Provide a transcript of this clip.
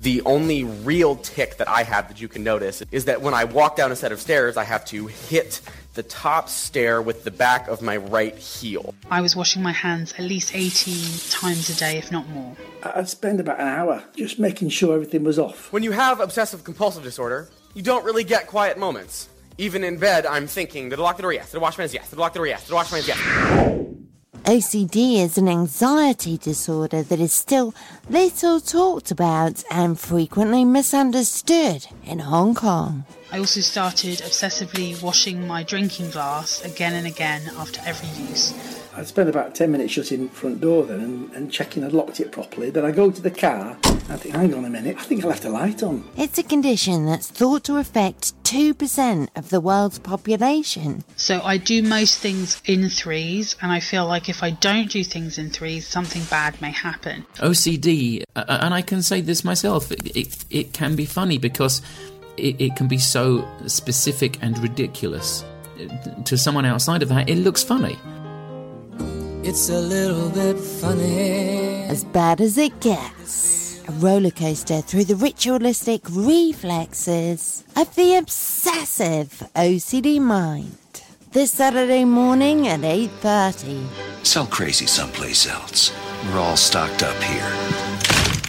The only real tic that I have that you can notice is that when I walk down a set of stairs, I have to hit the top stair with the back of my right heel. I was washing my hands at least 18 times a day, if not more. I'd spend about an hour just making sure everything was off. When you have obsessive compulsive disorder, you don't really get quiet moments. Even in bed, I'm thinking, did I lock the door? Yes. Did I wash my hands? Yes. Did I lock the door? Yes. Did I wash my hands? Yes. OCD is an anxiety disorder that is still little talked about and frequently misunderstood in Hong Kong. I also started obsessively washing my drinking glass again and again after every use. I'd spend about 10 minutes shutting the front door then and, and checking I'd locked it properly. Then I go to the car I think, hang on a minute, I think I left a light on. It's a condition that's thought to affect 2% of the world's population. So I do most things in threes, and I feel like if I don't do things in threes, something bad may happen. OCD, uh, and I can say this myself, it, it, it can be funny because it, it can be so specific and ridiculous. To someone outside of that, it looks funny. It's a little bit funny. As bad as it gets. A roller coaster through the ritualistic reflexes of the obsessive OCD mind. This Saturday morning at 8.30. Sell crazy someplace else. We're all stocked up here.